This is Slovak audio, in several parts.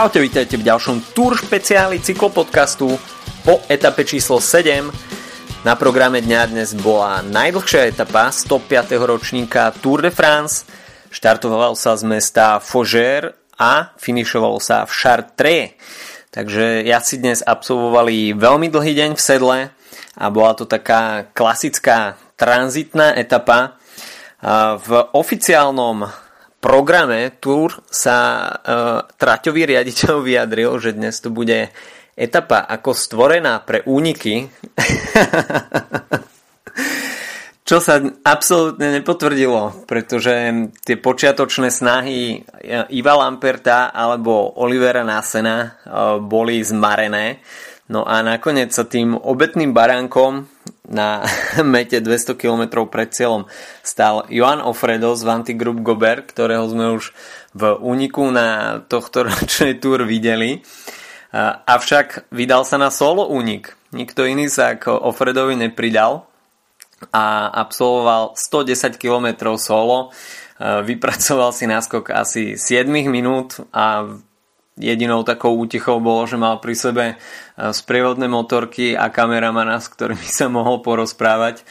Čaute, vítajte v ďalšom Tour špeciáli cyklopodcastu po etape číslo 7. Na programe dňa dnes bola najdlhšia etapa 105. ročníka Tour de France. Štartoval sa z mesta Fougère a finišoval sa v Chartres. Takže jazdci dnes absolvovali veľmi dlhý deň v sedle a bola to taká klasická tranzitná etapa. V oficiálnom programe Tour sa uh, traťový riaditeľ vyjadril, že dnes to bude etapa ako stvorená pre úniky. Čo sa absolútne nepotvrdilo, pretože tie počiatočné snahy Iva Lamperta alebo Olivera Nasena uh, boli zmarené. No a nakoniec sa tým obetným baránkom na mete 200 km pred cieľom stal Joan Ofredo z Vanty Group Gober, ktorého sme už v úniku na tohto ročnej túr videli. Avšak vydal sa na solo únik. Nikto iný sa ako Ofredovi nepridal a absolvoval 110 km solo. Vypracoval si náskok asi 7 minút a jedinou takou útichou bolo, že mal pri sebe e, sprievodné motorky a kameramana, s ktorými sa mohol porozprávať. E,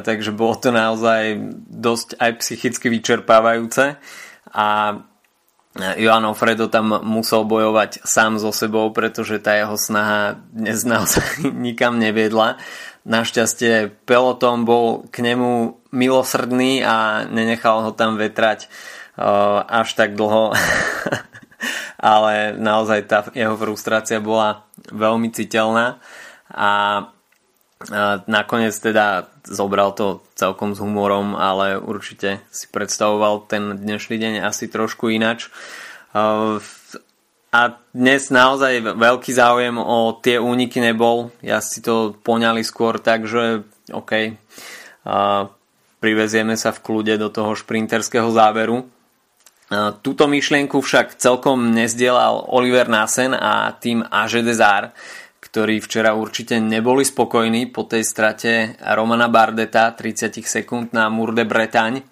takže bolo to naozaj dosť aj psychicky vyčerpávajúce. A e, Joano Fredo tam musel bojovať sám so sebou, pretože tá jeho snaha dnes naozaj nikam neviedla. Našťastie peloton bol k nemu milosrdný a nenechal ho tam vetrať až tak dlho ale naozaj tá jeho frustrácia bola veľmi citeľná a nakoniec teda zobral to celkom s humorom, ale určite si predstavoval ten dnešný deň asi trošku inač. A dnes naozaj veľký záujem o tie úniky nebol. Ja si to poňali skôr tak, že OK, privezieme sa v kľude do toho šprinterského záveru Túto myšlienku však celkom nezdielal Oliver Nasen a tým Desar, ktorí včera určite neboli spokojní po tej strate Romana Bardeta 30 sekúnd na Murde Bretagne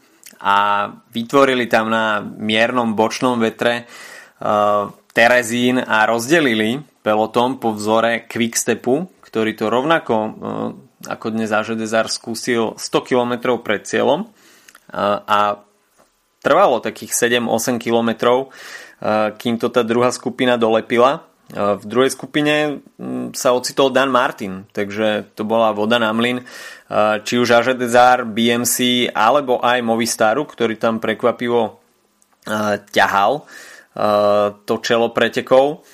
a vytvorili tam na miernom bočnom vetre uh, Terezín a rozdelili peloton po vzore Quickstepu, ktorý to rovnako uh, ako dnes Age Desar skúsil 100 km pred cieľom uh, a trvalo takých 7-8 kilometrov, eh, kým to tá druhá skupina dolepila. Eh, v druhej skupine mm, sa ocitol Dan Martin, takže to bola voda na mlyn. Eh, či už Aže Desar, BMC alebo aj Movistaru, ktorý tam prekvapivo ťahal to čelo pretekov.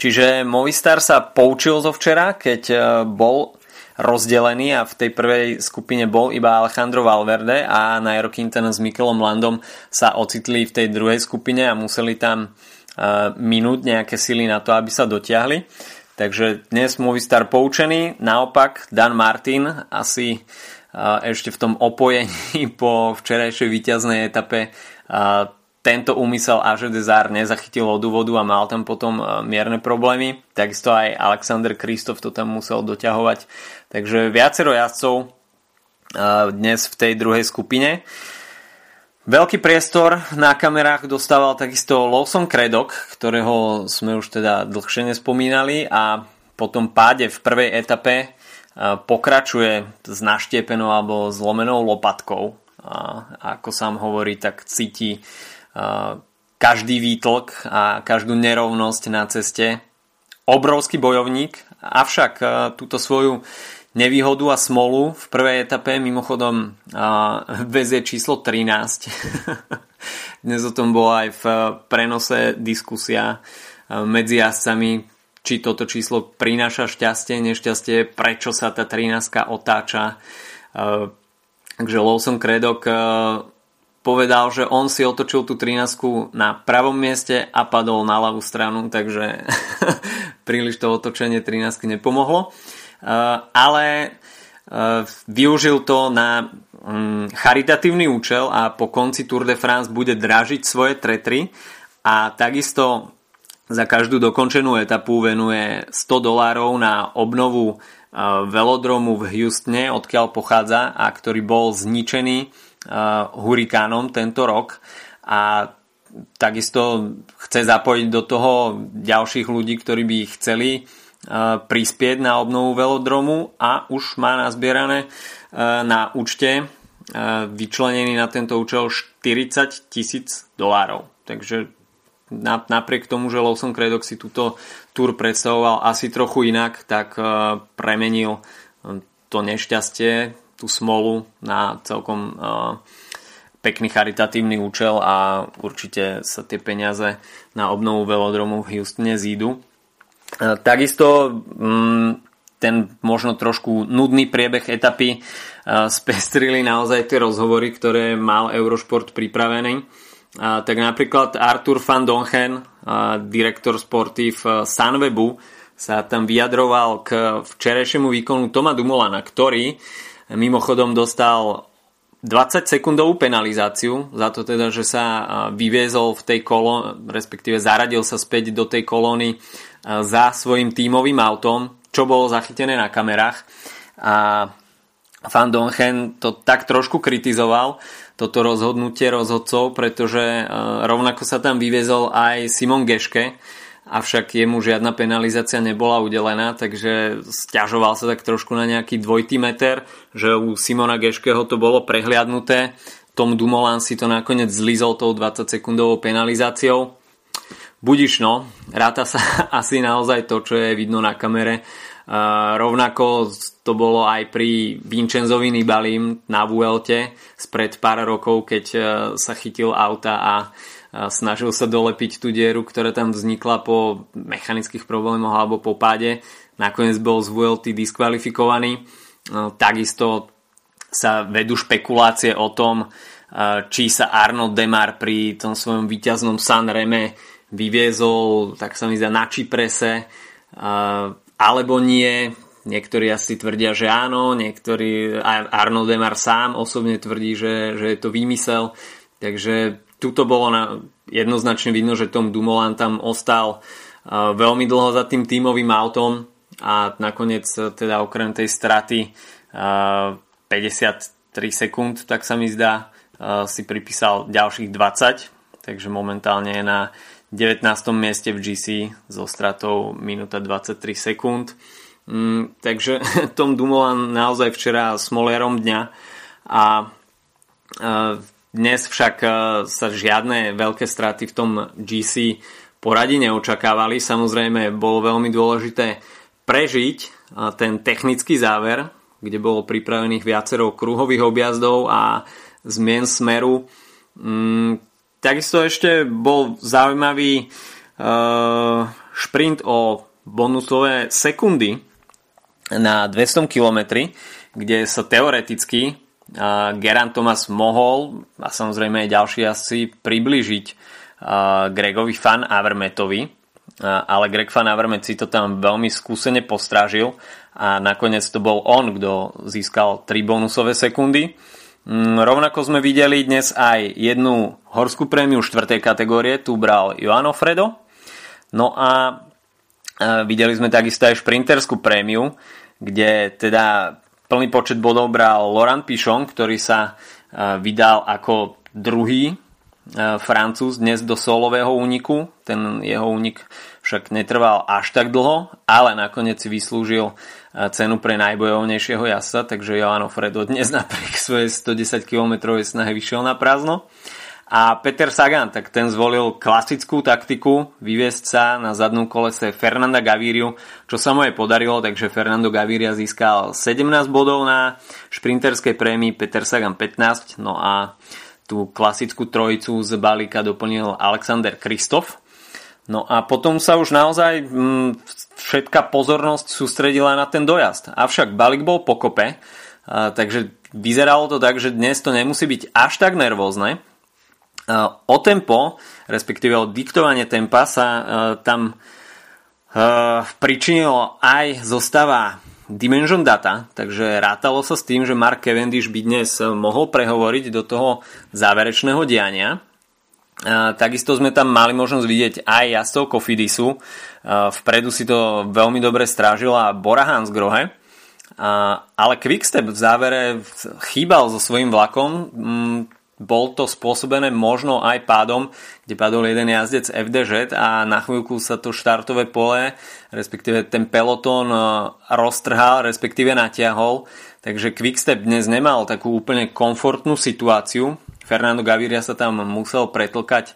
Čiže Movistar sa poučil zo včera, keď bol rozdelený a v tej prvej skupine bol iba Alejandro Valverde a Nairo Quintana s Mikelom Landom sa ocitli v tej druhej skupine a museli tam uh, minúť nejaké sily na to, aby sa dotiahli. Takže dnes Movistar poučený, naopak Dan Martin asi uh, ešte v tom opojení po včerajšej víťaznej etape uh, tento úmysel Aže Desar nezachytil od úvodu a mal tam potom mierne problémy. Takisto aj Alexander Kristof to tam musel doťahovať Takže viacero jazdcov dnes v tej druhej skupine. Veľký priestor na kamerách dostával takisto Lawson Craddock, ktorého sme už teda dlhšie nespomínali a po tom páde v prvej etape pokračuje s naštiepenou alebo zlomenou lopatkou. A ako sám hovorí, tak cíti každý výtlk a každú nerovnosť na ceste. Obrovský bojovník, avšak túto svoju nevýhodu a smolu v prvej etape, mimochodom vezie číslo 13. Dnes o tom bola aj v prenose diskusia medzi jazdcami, či toto číslo prináša šťastie, nešťastie, prečo sa tá 13 otáča. Takže Lawson Craddock povedal, že on si otočil tú 13 na pravom mieste a padol na ľavú stranu, takže príliš to otočenie 13 nepomohlo. Eh, ale eh, využil to na mm, charitatívny účel a po konci Tour de France bude dražiť svoje tretry a takisto za každú dokončenú etapu venuje 100 dolárov na obnovu eh, velodromu v Houstone, odkiaľ pochádza a ktorý bol zničený hurikánom tento rok a takisto chce zapojiť do toho ďalších ľudí, ktorí by chceli prispieť na obnovu velodromu a už má nazbierané na účte vyčlenený na tento účel 40 tisíc dolárov. Takže napriek tomu, že Lawson Craddock si túto túr predstavoval asi trochu inak, tak premenil to nešťastie, tú smolu na celkom pekný charitatívny účel a určite sa tie peniaze na obnovu velodromu v Houstone zídu. E, takisto mm, ten možno trošku nudný priebeh etapy e, spestrili naozaj tie rozhovory, ktoré mal Eurošport pripravený. Tak napríklad Artur van Dongen, direktor sporty v Sunwebu, sa tam vyjadroval k včerajšiemu výkonu Toma Dumolana, ktorý mimochodom dostal 20 sekundovú penalizáciu za to teda, že sa vyviezol v tej kolóne, respektíve zaradil sa späť do tej kolóny za svojim tímovým autom, čo bolo zachytené na kamerách. A Van Dongen to tak trošku kritizoval, toto rozhodnutie rozhodcov, pretože rovnako sa tam vyviezol aj Simon Geške, avšak jemu žiadna penalizácia nebola udelená, takže stiažoval sa tak trošku na nejaký dvojtý meter, že u Simona Geškeho to bolo prehliadnuté, Tom Dumoulin si to nakoniec zlizol tou 20 sekundovou penalizáciou. Budiš no, ráta sa asi naozaj to, čo je vidno na kamere. Uh, rovnako to bolo aj pri Vincenzovi Nibalim na Vuelte spred pár rokov, keď uh, sa chytil auta a snažil sa dolepiť tú dieru, ktorá tam vznikla po mechanických problémoch alebo po páde. Nakoniec bol z VLT diskvalifikovaný. No, takisto sa vedú špekulácie o tom, či sa Arnold Demar pri tom svojom víťaznom San Reme vyviezol, tak sa mi zdá, na Čiprese, alebo nie. Niektorí asi tvrdia, že áno, niektorí, Arnold Demar sám osobne tvrdí, že, že je to výmysel. Takže tuto bolo na, jednoznačne vidno, že Tom Dumoulin tam ostal veľmi dlho za tým tímovým autom a nakoniec uh, teda okrem tej straty uh, 53 sekúnd, tak sa mi zdá, uh, si pripísal ďalších 20, takže momentálne je na 19. mieste v GC so stratou minúta 23 sekúnd. Mm, takže Tom Dumoulin naozaj včera smolierom dňa a dnes však e, sa žiadne veľké straty v tom GC poradí neočakávali. Samozrejme bolo veľmi dôležité prežiť e, ten technický záver, kde bolo pripravených viacero kruhových objazdov a zmien smeru. Mm, takisto ešte bol zaujímavý e, šprint o bonusové sekundy na 200 km, kde sa teoreticky Geran Thomas mohol a samozrejme aj ďalší asi približiť Gregovi Fan Avermetovi, ale Greg Fan Avermet si to tam veľmi skúsene postrážil a nakoniec to bol on, kto získal 3 bonusové sekundy. Mm, rovnako sme videli dnes aj jednu horskú prémiu 4. kategórie, tu bral Joano Fredo. No a videli sme takisto aj šprinterskú prémiu, kde teda Plný počet bodov bral Laurent Pichon, ktorý sa e, vydal ako druhý e, Francúz dnes do solového úniku. Ten jeho únik však netrval až tak dlho, ale nakoniec si vyslúžil e, cenu pre najbojovnejšieho jazda, takže Joano Fredo dnes napriek svojej 110 km snahe vyšiel na prázdno. A Peter Sagan, tak ten zvolil klasickú taktiku vyviesť sa na zadnú kolese Fernanda Gaviriu, čo sa mu aj podarilo, takže Fernando Gaviria získal 17 bodov na šprinterskej prémii, Peter Sagan 15, no a tú klasickú trojicu z balíka doplnil Alexander Kristof. No a potom sa už naozaj mm, všetká pozornosť sústredila na ten dojazd. Avšak balík bol pokope, takže vyzeralo to tak, že dnes to nemusí byť až tak nervózne, O tempo, respektíve o diktovanie tempa sa e, tam e, pričinilo aj zostava Dimension Data, takže rátalo sa s tým, že Mark Cavendish by dnes mohol prehovoriť do toho záverečného diania. Takisto sme tam mali možnosť vidieť aj jazdcov Kofidisu. Vpredu si to veľmi dobre strážila Bora Hansgrohe. Ale Quickstep v závere chýbal so svojím vlakom. Bol to spôsobené možno aj pádom, kde padol jeden jazdec FDŽ a na chvíľku sa to štartové pole, respektíve ten pelotón e, roztrhal, respektíve natiahol. Takže Quickstep dnes nemal takú úplne komfortnú situáciu. Fernando Gaviria sa tam musel pretlkať, e,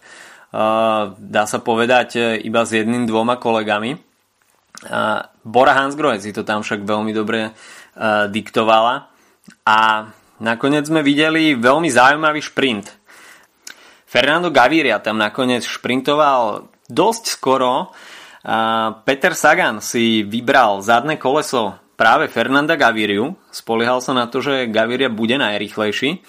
dá sa povedať, iba s jedným dvoma kolegami. Bora Hansgrohe si to tam však veľmi dobre diktovala. A Nakoniec sme videli veľmi zaujímavý šprint. Fernando Gaviria tam nakoniec šprintoval dosť skoro. Peter Sagan si vybral zadné koleso práve Fernanda Gaviriu. Spoliehal sa na to, že Gaviria bude najrychlejší.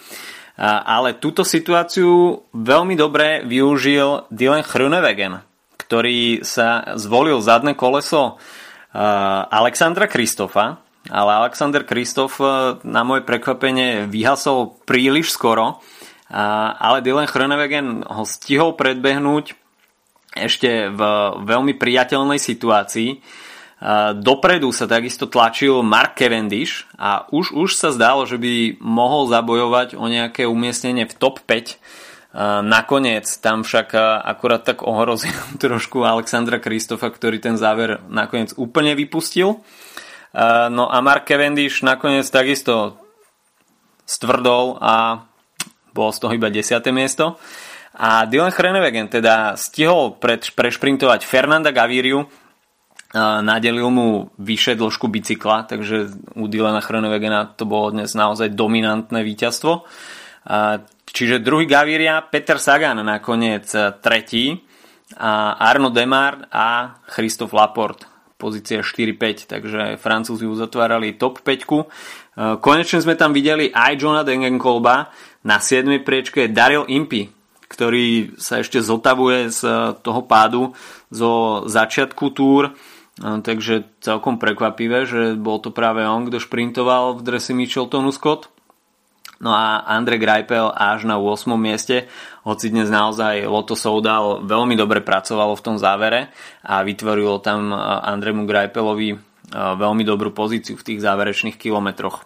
Ale túto situáciu veľmi dobre využil Dylan Hrunewegen, ktorý sa zvolil zadné koleso Alexandra Kristofa ale Alexander Kristof eh, na moje prekvapenie vyhasol príliš skoro, ale Dylan Chronewegen ho stihol predbehnúť ešte v veľmi priateľnej situácii. Dopredu sa takisto tlačil Mark Cavendish a už, už sa zdalo, že by mohol zabojovať o nejaké umiestnenie v top 5. Nakoniec tam však akurát tak ohrozil trošku Alexandra Kristofa, ktorý ten záver nakoniec úplne vypustil. No a Mark Cavendish nakoniec takisto stvrdol a bol z toho iba 10. miesto. A Dylan Chrenewegen teda stihol pred, prešprintovať Fernanda Gaviriu, nadelil mu vyššie dĺžku bicykla, takže u Dylana Chrenewegena to bolo dnes naozaj dominantné víťazstvo. Čiže druhý Gaviria, Peter Sagan nakoniec tretí, a Arno Demar a Christoph Laport pozícia 4-5, takže Francúzi uzatvárali top 5. E, konečne sme tam videli aj Johna Dengenkolba, na 7. priečke Daryl Impy, ktorý sa ešte zotavuje z toho pádu zo začiatku túr, e, takže celkom prekvapivé, že bol to práve on, kto šprintoval v dresi Micheltonu Scott. No a Andre Greipel až na 8. mieste, hoci dnes naozaj Loto Soudal veľmi dobre pracovalo v tom závere a vytvorilo tam Andremu Greipelovi veľmi dobrú pozíciu v tých záverečných kilometroch.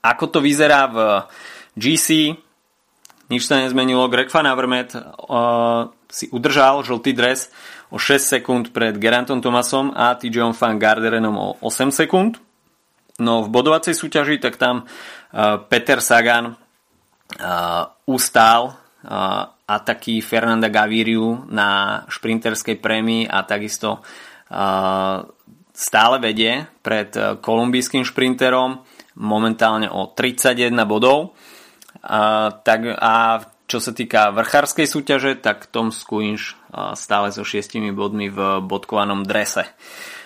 Ako to vyzerá v GC, nič sa nezmenilo. Greg Van Avermaet si udržal žltý dres o 6 sekúnd pred Gerantom Thomasom a TJ Van Garderenom o 8 sekúnd. No v bodovacej súťaži tak tam Peter Sagan ustál ataky Fernanda Gaviriu na šprinterskej prémii a takisto stále vedie pred kolumbijským šprinterom momentálne o 31 bodov. A, tak, a čo sa týka vrchárskej súťaže, tak Tom Skuinš stále so 6 bodmi v bodkovanom drese.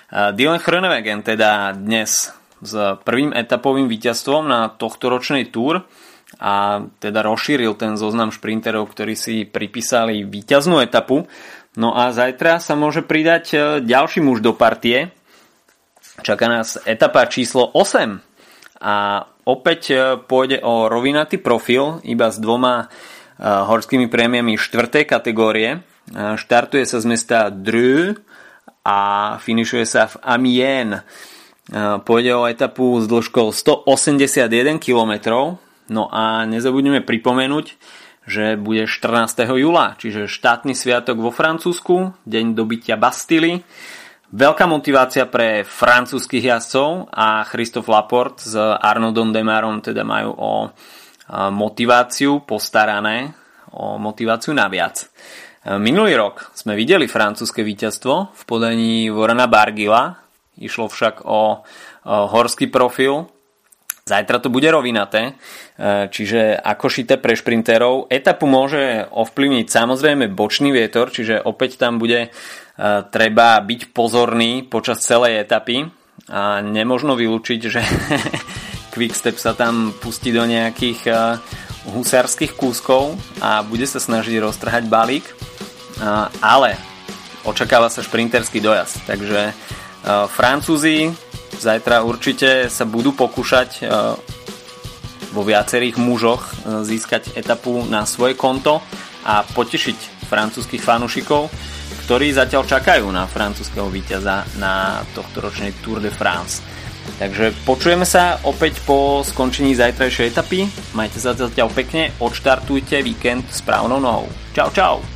Dylan Chronewegen teda dnes s prvým etapovým víťazstvom na tohto ročnej túr a teda rozšíril ten zoznam šprinterov, ktorí si pripísali víťaznú etapu. No a zajtra sa môže pridať e, ďalší muž do partie. Čaká nás etapa číslo 8 a opäť e, pôjde o rovinatý profil iba s dvoma e, horskými prémiami 4. kategórie. Štartuje sa z mesta Dru a finišuje sa v Amiens. Pôjde o etapu s dĺžkou 181 km. No a nezabudneme pripomenúť, že bude 14. júla, čiže štátny sviatok vo Francúzsku, deň dobytia Bastily. Veľká motivácia pre francúzskych jazdcov a Christophe Laporte s Arnoldom Demarom teda majú o motiváciu postarané, o motiváciu naviac. Minulý rok sme videli francúzske víťazstvo v podaní Vorana Bargila, Išlo však o, horský profil. Zajtra to bude rovinaté, e, čiže ako šité pre šprinterov. Etapu môže ovplyvniť samozrejme bočný vietor, čiže opäť tam bude e, treba byť pozorný počas celej etapy a nemožno vylúčiť, že Quickstep sa tam pustí do nejakých e, husárskych kúskov a bude sa snažiť roztrhať balík, ale očakáva sa šprinterský dojazd, takže Francúzi zajtra určite sa budú pokúšať eh, vo viacerých mužoch eh, získať etapu na svoje konto a potešiť francúzskych fanúšikov, ktorí zatiaľ čakajú na francúzského víťaza na tohto ročnej Tour de France. Takže počujeme sa opäť po skončení zajtrajšej etapy. Majte sa zatiaľ pekne, odštartujte víkend správnou nohou. Čau, čau!